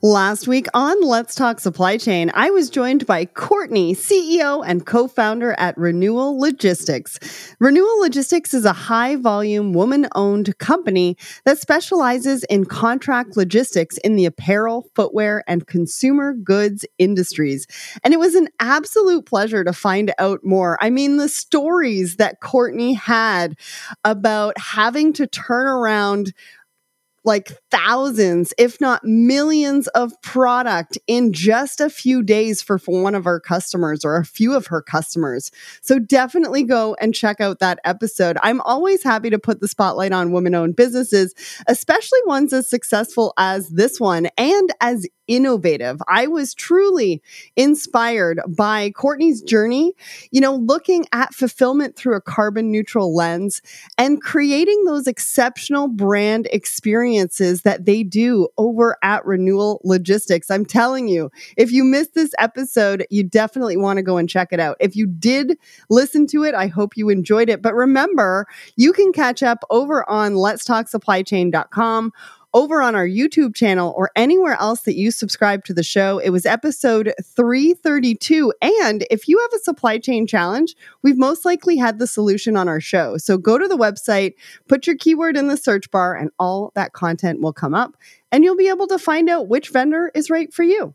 Last week on Let's Talk Supply Chain, I was joined by Courtney, CEO and co founder at Renewal Logistics. Renewal Logistics is a high volume, woman owned company that specializes in contract logistics in the apparel, footwear, and consumer goods industries. And it was an absolute pleasure to find out more. I mean, the stories that Courtney had about having to turn around like thousands, if not millions of product in just a few days for, one of our customers or a few of her customers. So definitely go and check out that episode. I'm always happy to put the spotlight on women owned businesses, especially ones as successful as this one and as innovative. I was truly inspired by Courtney's journey, you know, looking at fulfillment through a carbon neutral lens and creating those exceptional brand experiences that they do over at Renewal Logistics. I'm telling you, if you missed this episode, you definitely want to go and check it out. If you did listen to it, I hope you enjoyed it. But remember, you can catch up over on letstalksupplychain.com over on our YouTube channel or anywhere else that you subscribe to the show. It was episode 332. And if you have a supply chain challenge, we've most likely had the solution on our show. So go to the website, put your keyword in the search bar, and all that content will come up. And you'll be able to find out which vendor is right for you.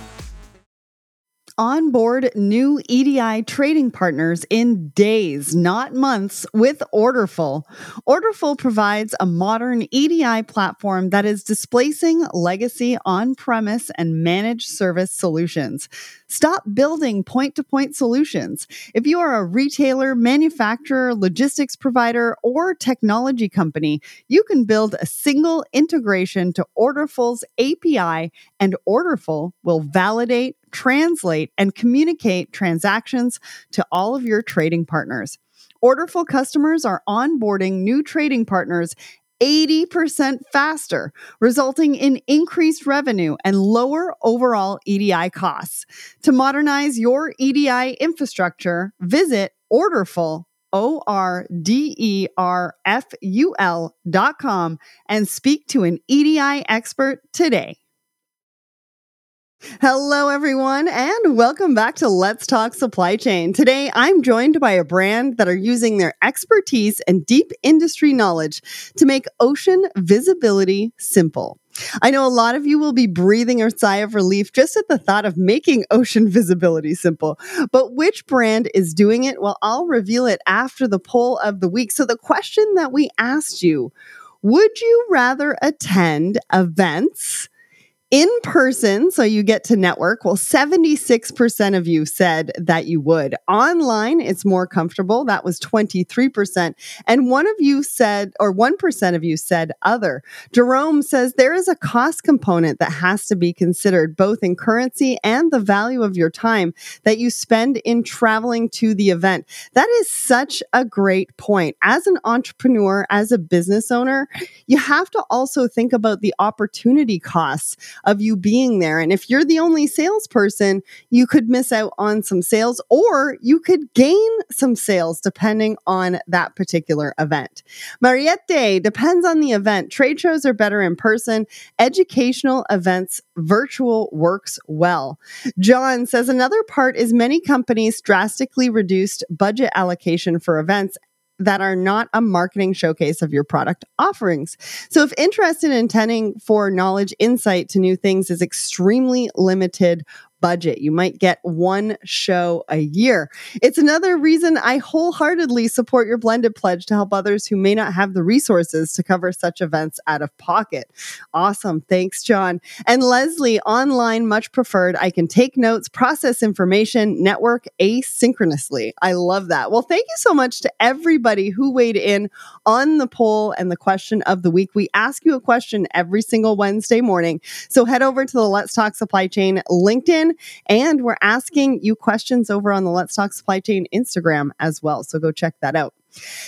onboard new EDI trading partners in days, not months, with Orderful. Orderful provides a modern EDI platform that is displacing legacy on premise and managed service solutions. Stop building point to point solutions. If you are a retailer, manufacturer, logistics provider, or technology company, you can build a single integration to Orderful's API, and Orderful will validate translate, and communicate transactions to all of your trading partners. Orderful customers are onboarding new trading partners 80% faster, resulting in increased revenue and lower overall EDI costs. To modernize your EDI infrastructure, visit Orderful, O R D E R F U L dot com and speak to an EDI expert today. Hello, everyone, and welcome back to Let's Talk Supply Chain. Today, I'm joined by a brand that are using their expertise and deep industry knowledge to make ocean visibility simple. I know a lot of you will be breathing a sigh of relief just at the thought of making ocean visibility simple. But which brand is doing it? Well, I'll reveal it after the poll of the week. So, the question that we asked you would you rather attend events? In person, so you get to network. Well, 76% of you said that you would. Online, it's more comfortable. That was 23%. And one of you said, or 1% of you said other. Jerome says there is a cost component that has to be considered, both in currency and the value of your time that you spend in traveling to the event. That is such a great point. As an entrepreneur, as a business owner, you have to also think about the opportunity costs of you being there. And if you're the only salesperson, you could miss out on some sales or you could gain some sales depending on that particular event. Mariette depends on the event. Trade shows are better in person. Educational events, virtual works well. John says another part is many companies drastically reduced budget allocation for events that are not a marketing showcase of your product offerings. So, if interested in attending for knowledge insight to new things is extremely limited budget. You might get one show a year. It's another reason I wholeheartedly support your blended pledge to help others who may not have the resources to cover such events out of pocket. Awesome. Thanks, John. And Leslie, online, much preferred. I can take notes, process information, network asynchronously. I love that. Well, thank you so much to everybody who weighed in on the poll and the question of the week. We ask you a question every single Wednesday morning. So head over to the Let's Talk Supply Chain LinkedIn And we're asking you questions over on the Let's Talk Supply Chain Instagram as well. So go check that out.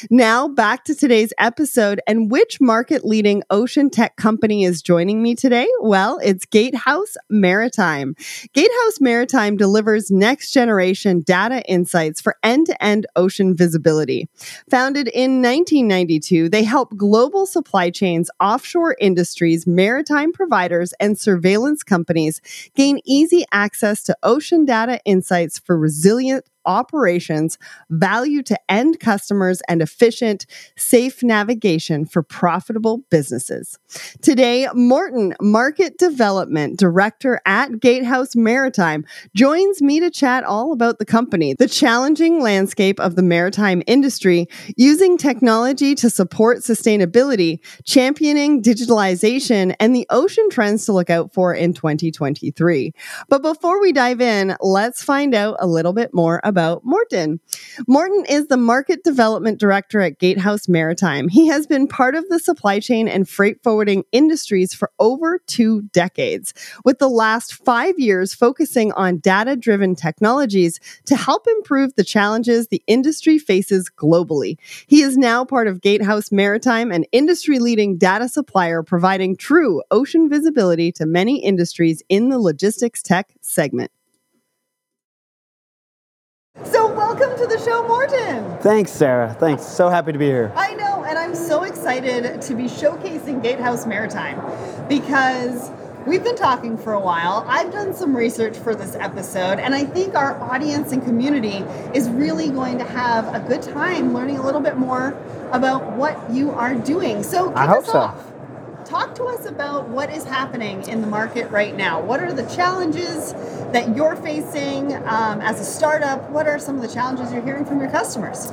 Now, back to today's episode. And which market leading ocean tech company is joining me today? Well, it's Gatehouse Maritime. Gatehouse Maritime delivers next generation data insights for end to end ocean visibility. Founded in 1992, they help global supply chains, offshore industries, maritime providers, and surveillance companies gain easy access to ocean data insights for resilient operations, value to end customers, and efficient, safe navigation for profitable businesses. Today, Morten, Market Development Director at Gatehouse Maritime, joins me to chat all about the company, the challenging landscape of the maritime industry, using technology to support sustainability, championing digitalization, and the ocean trends to look out for in 2023. But before we dive in, let's find out a little bit more about about Morten. Morten is the Market Development Director at Gatehouse Maritime. He has been part of the supply chain and freight forwarding industries for over two decades, with the last five years focusing on data driven technologies to help improve the challenges the industry faces globally. He is now part of Gatehouse Maritime, an industry leading data supplier providing true ocean visibility to many industries in the logistics tech segment. So, welcome to the show, Morten. Thanks, Sarah. Thanks. So happy to be here. I know, and I'm so excited to be showcasing Gatehouse Maritime because we've been talking for a while. I've done some research for this episode, and I think our audience and community is really going to have a good time learning a little bit more about what you are doing. So, kick I hope us so. off talk to us about what is happening in the market right now. What are the challenges that you're facing um, as a startup? What are some of the challenges you're hearing from your customers?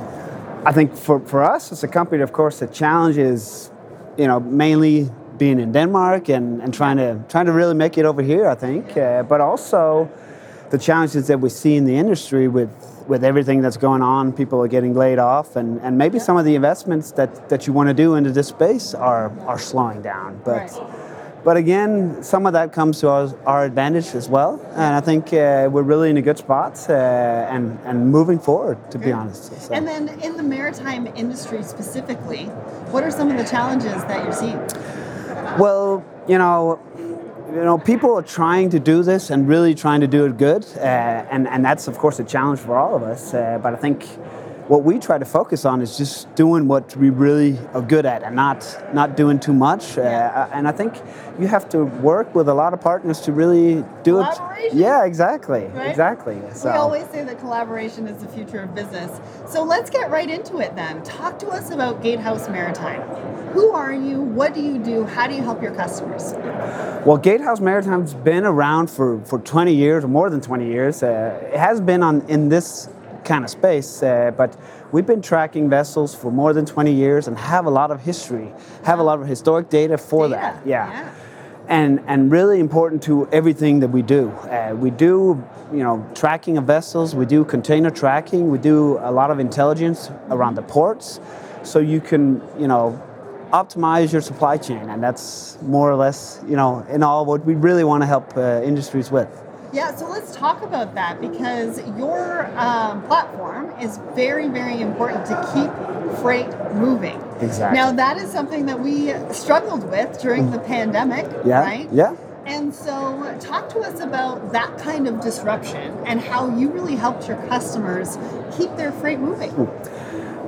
I think for, for us as a company, of course, the challenge is, you know, mainly being in Denmark and, and trying to trying to really make it over here. I think, uh, but also the challenges that we see in the industry with with everything that's going on, people are getting laid off, and, and maybe some of the investments that, that you want to do into this space are, are slowing down. But right. but again, some of that comes to our, our advantage as well, and I think uh, we're really in a good spot uh, and and moving forward, to be honest. So. And then in the maritime industry specifically, what are some of the challenges that you're seeing? Well, you know, you know, people are trying to do this and really trying to do it good, uh, and and that's of course a challenge for all of us. Uh, but I think what we try to focus on is just doing what we really are good at and not not doing too much. Uh, yeah. Uh, and I think you have to work with a lot of partners to really do it. Yeah, exactly, right? exactly. So. We always say that collaboration is the future of business. So let's get right into it then. Talk to us about Gatehouse Maritime. Who are you? What do you do? How do you help your customers? Well, Gatehouse Maritime's been around for, for 20 years, or more than 20 years. Uh, it has been on in this kind of space. Uh, but we've been tracking vessels for more than 20 years and have a lot of history, have a lot of historic data for data. that. Yeah. yeah. And, and really important to everything that we do. Uh, we do, you know, tracking of vessels. We do container tracking. We do a lot of intelligence around the ports, so you can, you know, optimize your supply chain. And that's more or less, you know, in all what we really want to help uh, industries with. Yeah, so let's talk about that because your um, platform is very, very important to keep freight moving. Exactly. Now, that is something that we struggled with during the pandemic, yeah, right? Yeah. And so, talk to us about that kind of disruption and how you really helped your customers keep their freight moving.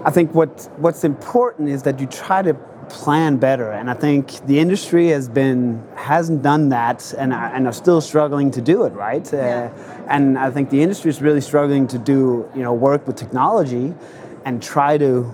I think what what's important is that you try to plan better. And I think the industry has been hasn't done that, and and are still struggling to do it right. Yeah. Uh, and I think the industry is really struggling to do you know work with technology, and try to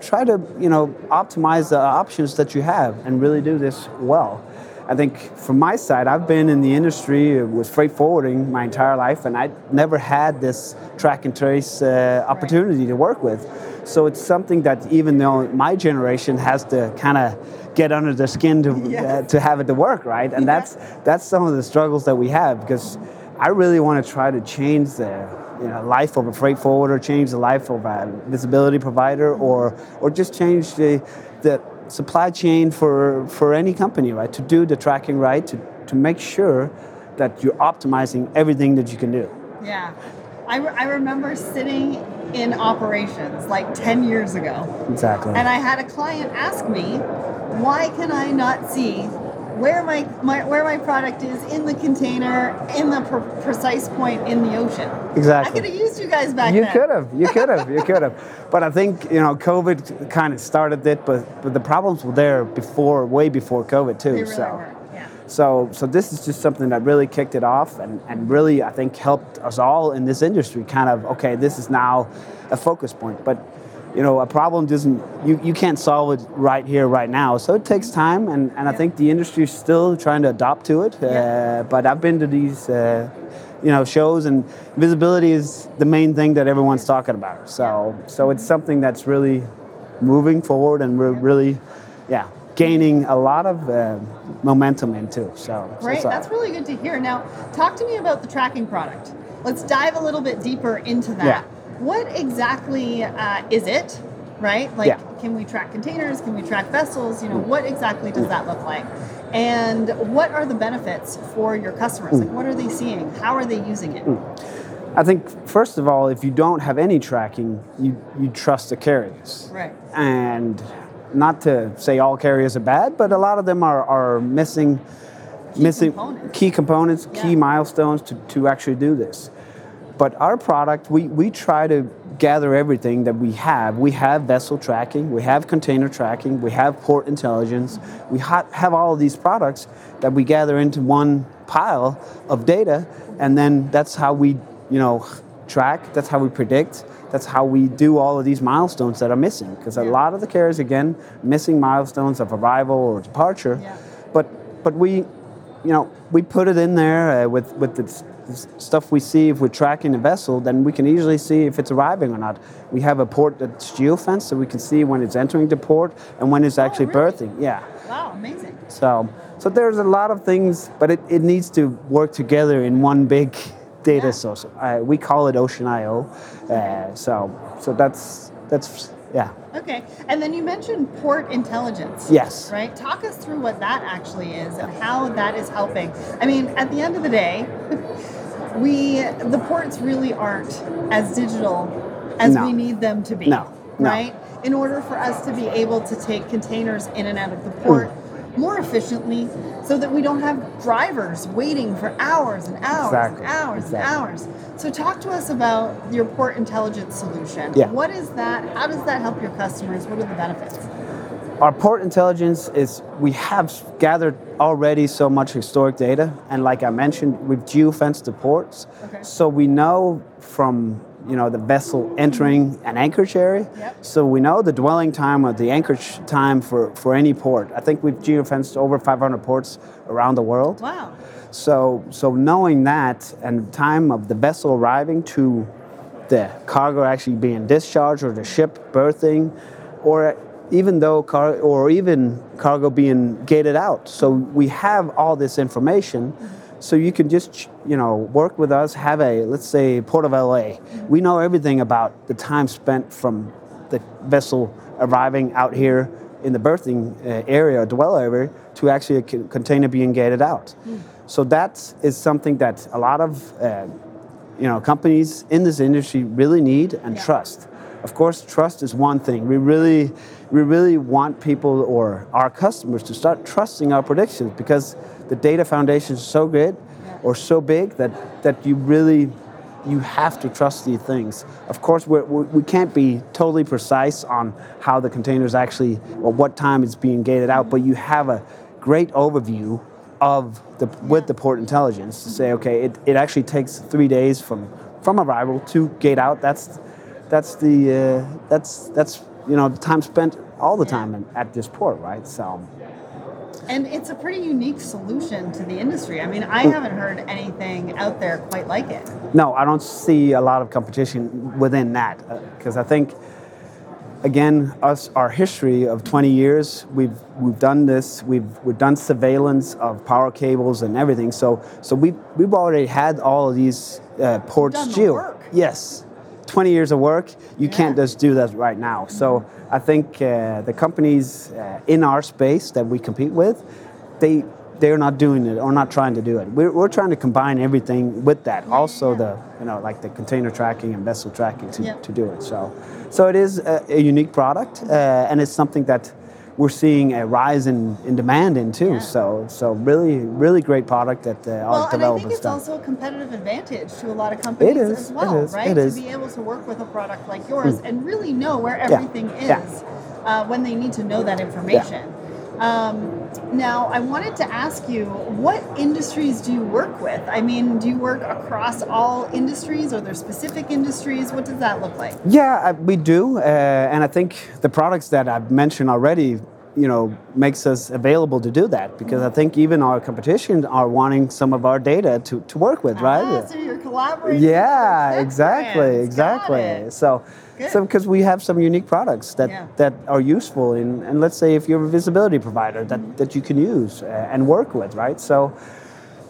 try to you know optimize the options that you have and really do this well. I think from my side, I've been in the industry with freight forwarding my entire life, and I never had this track and trace uh, opportunity right. to work with. So it's something that even though my generation has to kind of get under the skin to yes. uh, to have it to work, right? And yeah. that's that's some of the struggles that we have because I really want to try to change the you know, life of a freight forwarder, change the life of a visibility provider, or or just change the the supply chain for, for any company, right? To do the tracking right, to, to make sure that you're optimizing everything that you can do. Yeah. I, re- I remember sitting in operations like 10 years ago. Exactly. And I had a client ask me, why can I not see where my, my where my product is in the container in the pre- precise point in the ocean? Exactly. I could have used you guys back You then. could have, you could have, you could have. But I think you know, COVID kind of started it, but but the problems were there before, way before COVID too. Really so. were. Yeah. So, so this is just something that really kicked it off and, and really, I think, helped us all in this industry kind of, okay, this is now a focus point. But, you know, a problem doesn't, you, you can't solve it right here, right now. So it takes time, and, and I think the industry is still trying to adopt to it. Yeah. Uh, but I've been to these, uh, you know, shows, and visibility is the main thing that everyone's talking about. So, so it's something that's really moving forward, and we're really, yeah, gaining a lot of uh, momentum into. So, so Great, uh, that's really good to hear. Now, talk to me about the tracking product. Let's dive a little bit deeper into that. Yeah. What exactly uh, is it, right? Like, Yeah. can we track containers? Can we track vessels? You know, what exactly does that look like? And what are the benefits for your customers? Mm. Like, what are they seeing? How are they using it? I think first of all, if you don't have any tracking, you you trust the carriers. Right. And not to say all carriers are bad, but a lot of them are, are missing missing components. key components, key milestones to, to actually do this. But our product, we, we try to gather everything that we have. We have vessel tracking, we have container tracking, we have port intelligence, we ha- have all of these products that we gather into one pile of data, and then that's how we, you know, track, that's how we predict, that's how we do all of these milestones that are missing. Because a lot of the carriers, again, missing milestones of arrival or departure, Yeah. but but we you know, we put it in there uh, with with the stuff we see if we're tracking a vessel, then we can easily see if it's arriving or not. We have a port that's geofenced, so we can see when it's entering the port and when it's actually Oh, really? berthing. Yeah. Wow, amazing. So so there's a lot of things, but it, it needs to work together in one big data Yeah. source. Uh, we call it Ocean IO. Uh, so so that's that's yeah. Okay, and then you mentioned port intelligence. Yes. Right? Talk us through what that actually is and how that is helping. I mean, at the end of the day, we the ports really aren't as digital as No. we need them to be. No, no. Right? In order for us to be able to take containers in and out of the port Mm. more efficiently so that we don't have drivers waiting for hours and hours Exactly, and hours exactly. and hours. So talk to us about your port intelligence solution. Yeah. What is that? How does that help your customers? What are the benefits? Our port intelligence is we have gathered already so much historic data, and like I mentioned, we've geofenced the ports, Okay. so we know from you know the vessel entering an anchorage area. Yep. So we know the dwelling time or the anchorage time for, for any port. I think we've geofenced over 500 ports around the world. Wow. So, so knowing that and the time of the vessel arriving to the cargo actually being discharged or the ship berthing, or even though car or even cargo being gated out. So we have all this information. So you can just you know work with us. Have a let's say Port of LA. We know everything about the time spent from the vessel arriving out here in the berthing uh, area or dwell area to actually a container being gated out. So that is something that a lot of uh, you know companies in this industry really need and Yeah. trust. Of course, trust is one thing. We really, we really want people or our customers to start trusting our predictions because the data foundation is so good or so big that that you really you have to trust these things. Of course, we're, we we can't be totally precise on how the containers actually or what time it's being gated out, but you have a great overview of the with the port intelligence to say, okay, it, it actually takes three days from from arrival to gate out. That's that's the uh, that's that's you know the time spent all the Yeah. time at this port, right? So And it's a pretty unique solution to the industry. I mean, I haven't heard anything out there quite like it. no, I don't see a lot of competition within that because I think again us our history of 20 years we've we've done this we've we've done surveillance of power cables and everything so so we we've, already had all of these uh, ports geo yes 20 years of work you can't just do that right now so i think uh, the companies uh, in our space that we compete with they they're not doing it or not trying to do it. We're, we're trying to combine everything with that. Also the you know like the container tracking and vessel tracking to, to do it. So so it is a, a unique product uh, and it's something that we're seeing a rise in, in demand in too. Yeah. So so really really great product that uh, our Well, and I think it's also a competitive advantage to a lot of companies as well, is, right? it to be able to work with a product like yours and really know where everything yeah. is uh, when they need to know that information. Um, now, I wanted to ask you, what industries do you work with? I mean, do you work across all industries? Are there specific industries? What does that look like? Yeah, we do, uh, and I think the products that I've mentioned already, you know, makes us available to do that because I think even our competition are wanting some of our data to, to work with, right? Ah, so you're collaborating. yeah, exactly. Exactly. So, Good. so because we have some unique products that Yeah. that are useful in, and let's say if you're a visibility provider that that you can use uh, and work with, right? So,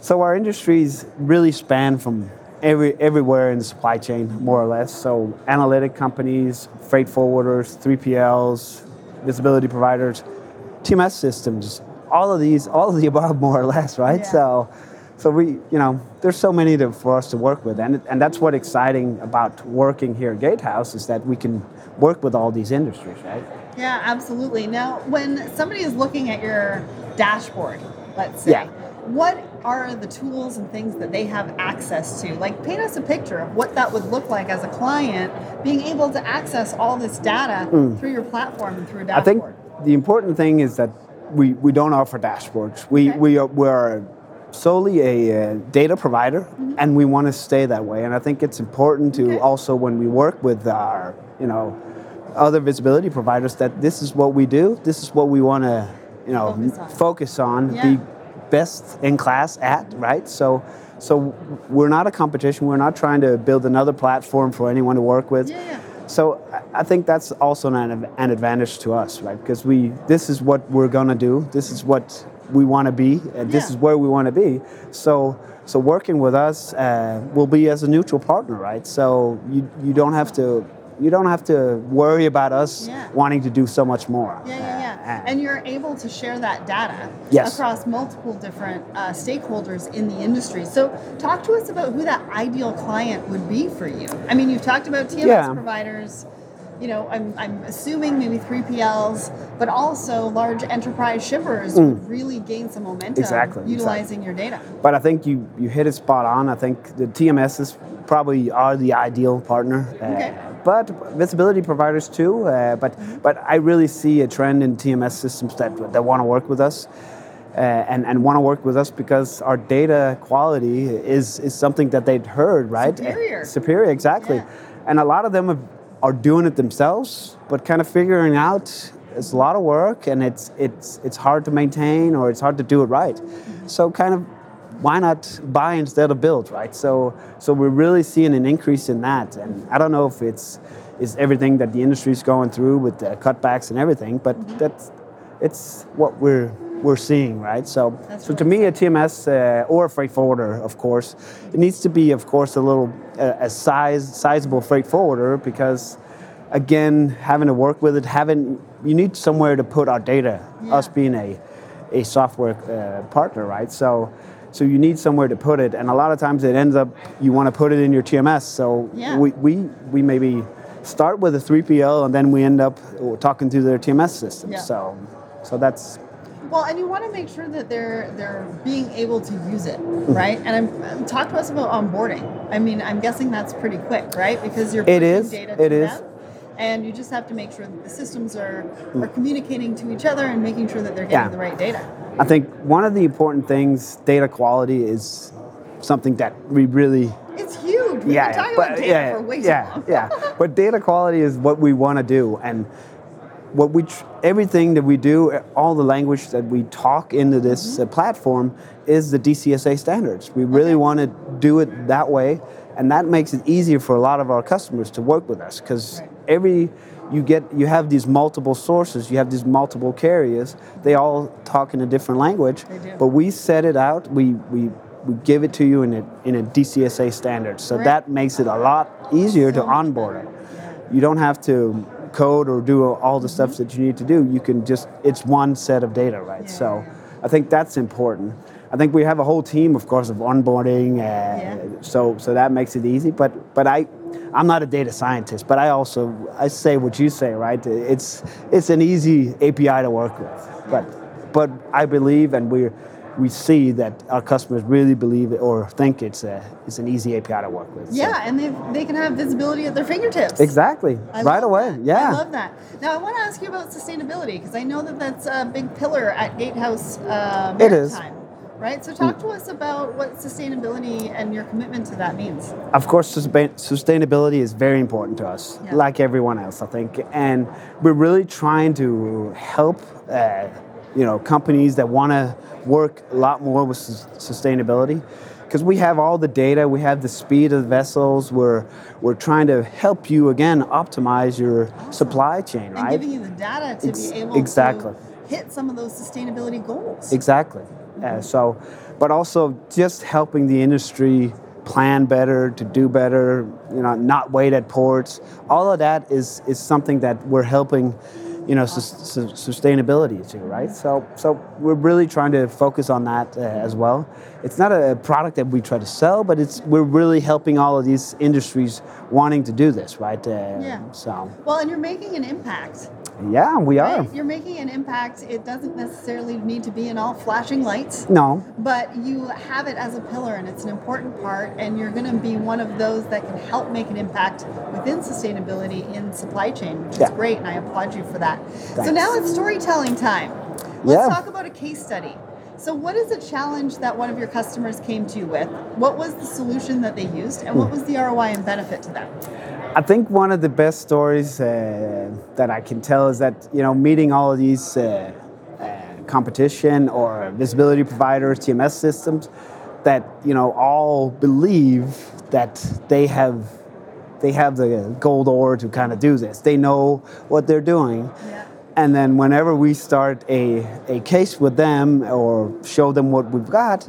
so our industries really span from every everywhere in the supply chain, more or less. So, analytic companies, freight forwarders, 3PLs, visibility providers, TMS systems, all of these, all of the above, more or less, right? Yeah. So, so we, you know, there's so many to, for us to work with, and and that's what exciting about working here at Gatehouse is that we can work with all these industries, right? Yeah, absolutely. Now, when somebody is looking at your dashboard, let's say, Yeah. what are the tools and things that they have access to? Like, paint us a picture of what that would look like as a client being able to access all this data through your platform and through a Mm. I think the important thing is that we, we don't offer dashboards. We, Okay. we are we're solely a uh, data provider, Mm-hmm. and we want to stay that way. And I think it's important to Okay. also when we work with our you know other visibility providers that this is what we do. This is what we want to you know Focus on. focus on. Yeah. Be best in class at right. So. So we're not a competition. We're not trying to build another platform for anyone to work with. Yeah, yeah. So I- think that's also an, an advantage to us, right? Because we this is what we're gonna do. This is what we want to be, and this Yeah. is where we want to be. So so working with us uh, will be as a neutral partner, right? So you you don't have to you don't have to worry about us Yeah. wanting to do so much more. Yeah, yeah, yeah. Uh, And you're able to share that data Yes. across multiple different uh, stakeholders in the industry. So, talk to us about who that ideal client would be for you. I mean, you've talked about TMS Yeah. providers. You know, I'm, I'm assuming maybe 3PLs, but also large enterprise shippers would really gain some momentum Mm. Exactly, utilizing your data. But I think you, you hit it spot on. I think the TMSs probably are the ideal partner. Uh, Okay. But visibility providers too. Uh, but but I really see a trend in TMS systems that that want to work with us. Uh, and, and want to work with us because our data quality is, is something that they'd heard, right? Superior. Uh, superior, exactly. Yeah. And a lot of them have, are doing it themselves, but kind of figuring out it's a lot of work and it's it's it's hard to maintain or it's hard to do it right. So kind of why not buy instead of build, right? So so we're really seeing an increase in that, and I don't know if it's is everything that the industry is going through with the cutbacks and everything, but that's it's what we're we're seeing, right? So That's so to me, a TMS uh, or a freight forwarder, of course, it needs to be, of course, a little uh, a size sizable freight forwarder because again, having to work with it, having you need somewhere to put our data. Us being a a software uh, partner, right? So so you need somewhere to put it, and a lot of times it ends up you want to put it in your TMS. So Yeah. we, we we maybe start with a 3PL and then we end up talking to their TMS system. Yeah. So so that's Well, and you want to make sure that they're they're being able to use it, right? And I'm um, talk to us about onboarding. I mean, I'm guessing that's pretty quick, right? Because you're It is, data it to is. them, and you just have to make sure that the systems are are communicating to each other and making sure that they're getting Yeah. the right data. I think one of the important things, data quality, is something that we really It's huge. We've yeah, been talking but- about data yeah, for way yeah, too long. yeah. But data quality is what we want to do, and what we tr- everything that we do, all the language that we talk into this Mm-hmm. uh, platform is the DCSA standards. We really Okay. want to do it that way, and that makes it easier for a lot of our customers to work with us because Right. every you get you have these multiple sources, you have these multiple carriers. They all talk in a different language, but we set it out. We we we give it to you in a in a DCSA standard, so Right. that makes it a lot easier to So much onboard it. You don't have to code or do all the stuff that you need to do. You can just it's one set of data, right? Yeah, so I think that's important. I think we have a whole team, of course, of onboarding, uh, Yeah. so so that makes it easy. But but I, I'm not a data scientist, but I also I say what you say, right? It's it's an easy API to work with, but but I believe and we we see that our customers really believe it or think it's a it's an easy API to work with. So- Yeah, and they they can have visibility at their fingertips. exactly. I right away. that. Yeah. I love that. Now, I want to ask you about sustainability because I know that that's a big pillar at Gatehouse uh, It is. Right? So, talk to us about what sustainability and your commitment to that means. Of course, sustainability is very important to us, Yeah. like everyone else, I think. And we're really trying to help, uh, you know, companies that want to work a lot more with sus- sustainability, because we have all the data, we have the speed of the vessels. We're we're trying to help you again optimize your supply chain, And right? giving you the data to Ex- be able exactly. to hit some of those sustainability goals. Exactly. Uh, so, but also just helping the industry plan better, to do better, you know, not wait at ports. All of that is is something that we're helping, you know, sus- su- sustainability too, right? So, so we're really trying to focus on that uh, as well. It's not a product that we try to sell, but it's we're really helping all of these industries wanting to do this, right? Uh, Yeah. So, Well, and you're making an impact. yeah, we are. Right? You're making an impact. It doesn't necessarily need to be in all flashing lights. No, but you have it as a pillar and it's an important part and you're going to be one of those that can help make an impact within sustainability in supply chain which is great and i applaud you for that so now it's storytelling time let's Yeah. talk about a case study so what is a challenge that one of your customers came to you with what was the solution that they used and what was the roi and benefit to them I think one of the best stories uh, that I can tell is that you know meeting all of these uh, uh, competition or visibility providers, TMS systems, that you know all believe that they have they have the gold ore to kind of do this. They know what they're doing. Yeah. And then whenever we start a, a case with them or show them what we've got,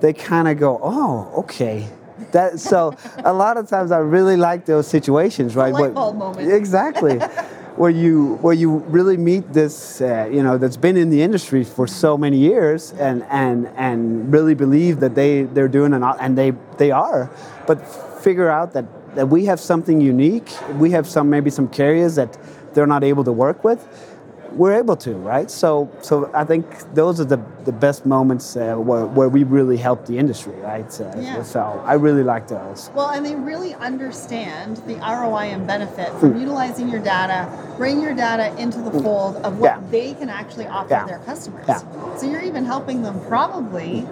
they kind of go, "Oh, okay." That so a lot of times I really like those situations, right? light bulb moment. Exactly. where you where you really meet this, uh, you know, that's been in the industry for so many years, and and and really believe that they they're doing an and they they are, but figure out that that we have something unique. We have some maybe some carriers that they're not able to work with we're able to, right? So, so I think those are the, the best moments uh, where, where we really help the industry, right? So, Yeah. so I really like those. Well, and they really understand the ROI and benefit from hmm. utilizing your data, bring your data into the hmm. fold of what Yeah. they can actually offer Yeah. their customers. Yeah. So you're even helping them probably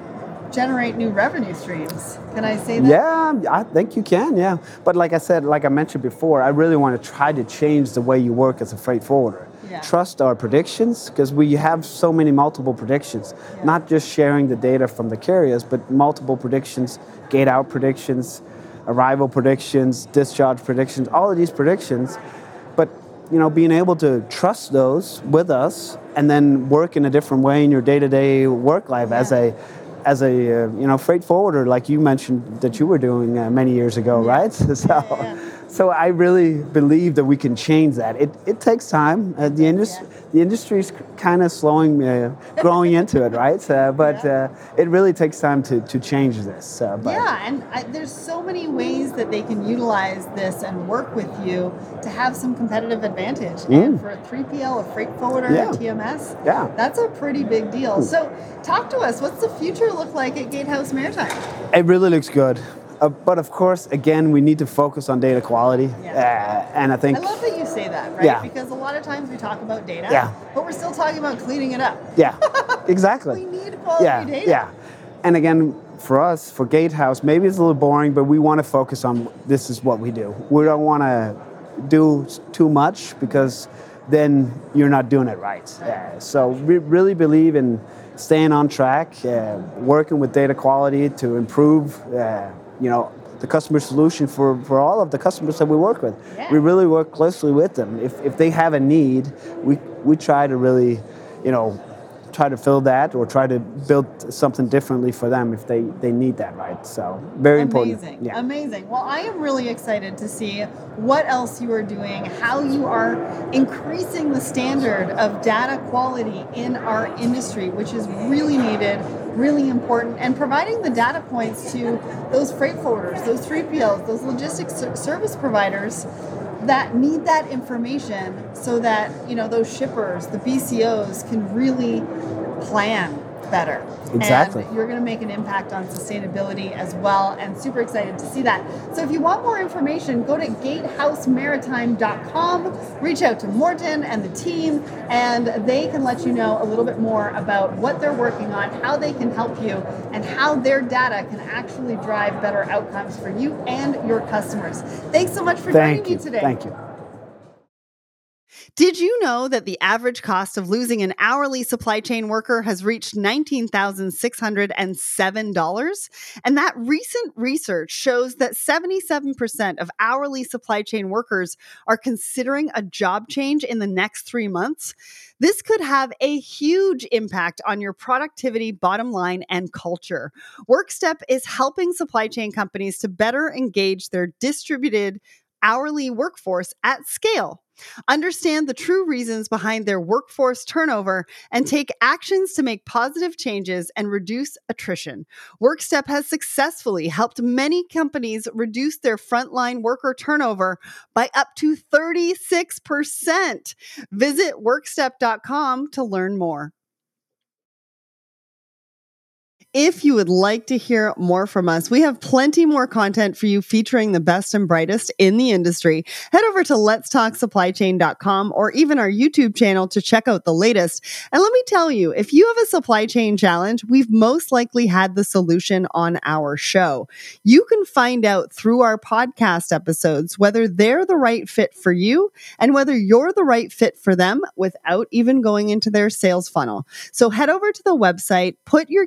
generate new revenue streams. Can I say that? Yeah, I think you can, yeah. But like I said, like I mentioned before, I really want to try to change the way you work as a freight forwarder. Yeah. Trust our predictions because we have so many multiple predictions, Yeah. not just sharing the data from the carriers, but multiple predictions, gate out predictions, arrival predictions, discharge predictions, all of these predictions. But you know, being able to trust those with us and then work in a different way in your day-to-day work life as a as a uh, you know freight forwarder, like you mentioned that you were doing uh, many years ago, Yeah. right? So, yeah. So I really believe that we can change that. It, it takes time. Uh, the industry Yeah. the industry's kind of slowing, uh, growing into it, right? Uh, but Yeah. uh, it really takes time to, to change this. Uh, but Yeah, and I, there's so many ways that they can utilize this and work with you to have some competitive advantage. And for a 3PL, a freight forwarder, Mm. Yeah. a TMS, Yeah. that's a pretty big deal. So, talk to us. What's the future look like at Gatehouse Maritime? It really looks good. Uh, but of course, again, we need to focus on data quality. Yeah. Uh, and I think, I love that you say that, right? Yeah. Because a lot of times we talk about data, Yeah. but we're still talking about cleaning it up. yeah, exactly. We need quality yeah, data. Yeah. And again, for us, for Gatehouse, maybe it's a little boring, but we want to focus on this is what we do. We don't want to do too much because then you're not doing it right. Uh, so we really believe in staying on track, uh, working with data quality to improve, uh, you know, the customer solution for, for all of the customers that we work with. Yeah. We really work closely with them. If, if they have a need, we, we try to really, you know, try to fill that or try to build something differently for them if they, they need that, right? So very Amazing. important. Yeah. Amazing. Well, I am really excited to see what else you are doing, how you are increasing the standard of data quality in our industry, which is really needed, really important, and providing the data points to those freight forwarders, those 3PLs, those logistics service providers that need that information so that you know those shippers the bcos can really plan better. Exactly. And you're going to make an impact on sustainability as well, and super excited to see that. So if you want more information, go to gatehouseMaritime.com, reach out to Morten and the team, and they can let you know a little bit more about what they're working on, how they can help you, and how their data can actually drive better outcomes for you and your customers. Thanks so much for Thank joining you. me today. Thank you. Did you know that the average cost of losing an hourly supply chain worker has reached $19,607? And that recent research shows that 77% of hourly supply chain workers are considering a job change in the next three months. This could have a huge impact on your productivity, bottom line, and culture. WorkStep is helping supply chain companies to better engage their distributed hourly workforce at scale understand the true reasons behind their workforce turnover, and take actions to make positive changes and reduce attrition. WorkStep has successfully helped many companies reduce their frontline worker turnover by up to 36%. Visit workstep.com to learn more. If you would like to hear more from us, we have plenty more content for you featuring the best and brightest in the industry. Head over to letstalksupplychain.com or even our YouTube channel to check out the latest. And let me tell you, if you have a supply chain challenge, we've most likely had the solution on our show. You can find out through our podcast episodes whether they're the right fit for you and whether you're the right fit for them without even going into their sales funnel. So head over to the website, put your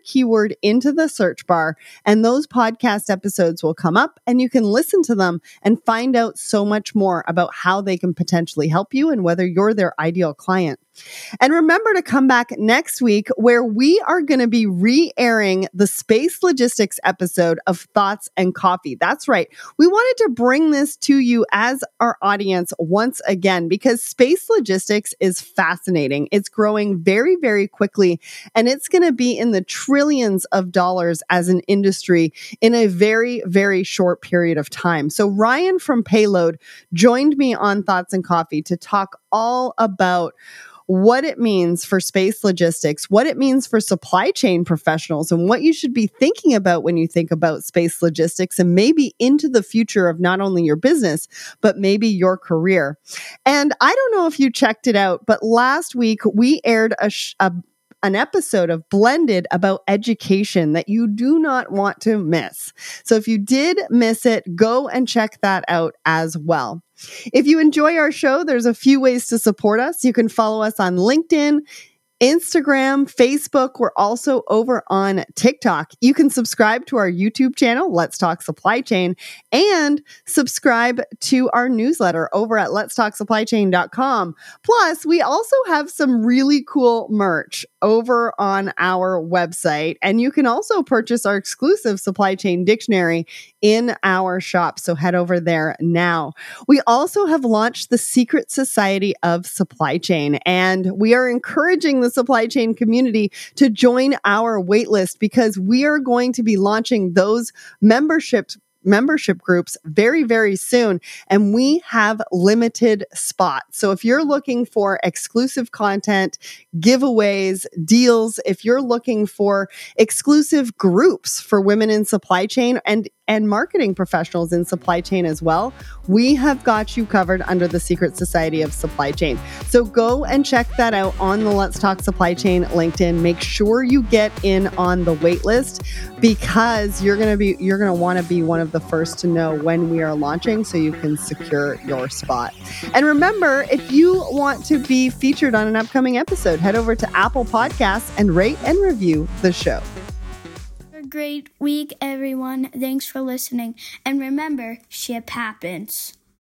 into the search bar, and those podcast episodes will come up and you can listen to them and find out so much more about how they can potentially help you and whether you're their ideal client. And remember to come back next week where we are going to be re airing the space logistics episode of Thoughts and Coffee. That's right. We wanted to bring this to you as our audience once again because space logistics is fascinating. It's growing very, very quickly, and it's going to be in the trillions of dollars as an industry in a very, very short period of time. So, Ryan from Payload joined me on Thoughts and Coffee to talk all about what it means for space logistics, what it means for supply chain professionals, and what you should be thinking about when you think about space logistics and maybe into the future of not only your business, but maybe your career. And I don't know if you checked it out, but last week we aired a, sh- a an episode of Blended about education that you do not want to miss. So if you did miss it, go and check that out as well. If you enjoy our show, there's a few ways to support us. You can follow us on LinkedIn. Instagram, Facebook. We're also over on TikTok. You can subscribe to our YouTube channel, Let's Talk Supply Chain, and subscribe to our newsletter over at letstalksupplychain.com. Plus, we also have some really cool merch over on our website, and you can also purchase our exclusive supply chain dictionary in our shop. So head over there now. We also have launched the Secret Society of Supply Chain, and we are encouraging the supply chain community to join our waitlist because we are going to be launching those memberships membership groups very, very soon. And we have limited spots. So if you're looking for exclusive content, giveaways, deals, if you're looking for exclusive groups for women in supply chain and and marketing professionals in supply chain as well, we have got you covered under the Secret Society of Supply Chain. So go and check that out on the Let's Talk Supply Chain LinkedIn. Make sure you get in on the wait list because you're going to be you're going to want to be one of the first to know when we are launching so you can secure your spot. And remember, if you want to be featured on an upcoming episode, head over to Apple Podcasts and rate and review the show great week, everyone. Thanks for listening. And remember, ship happens.